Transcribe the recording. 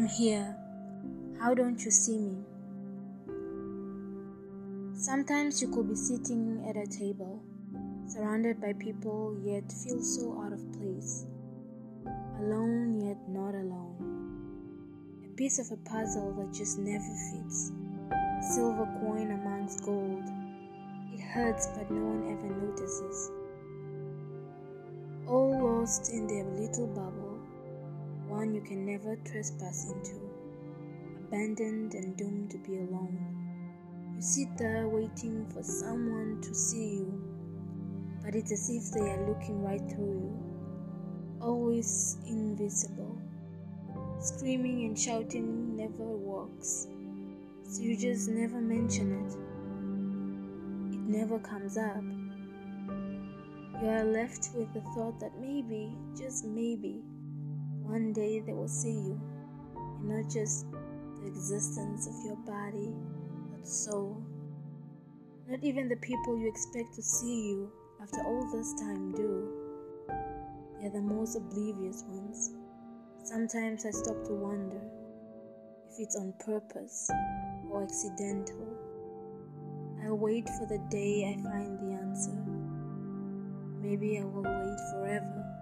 here. How don't you see me? Sometimes you could be sitting at a table, surrounded by people, yet feel so out of place. Alone, yet not alone. A piece of a puzzle that just never fits. A silver coin amongst gold. It hurts, but no one ever notices. All lost in their little bubble, one you can never trespass into. Abandoned and doomed to be alone. You sit there waiting for someone to see you, but it's as if they are looking right through you, always invisible. Screaming and shouting never works, so you just never mention it. It never comes up. You are left with the thought that maybe, just maybe, one day they will see you, and not just the existence of your body, but soul. Not even the people you expect to see you after all this time do. They are the most oblivious ones. Sometimes I stop to wonder if it's on purpose or accidental. I wait for the day I find the answer. Maybe I will wait forever.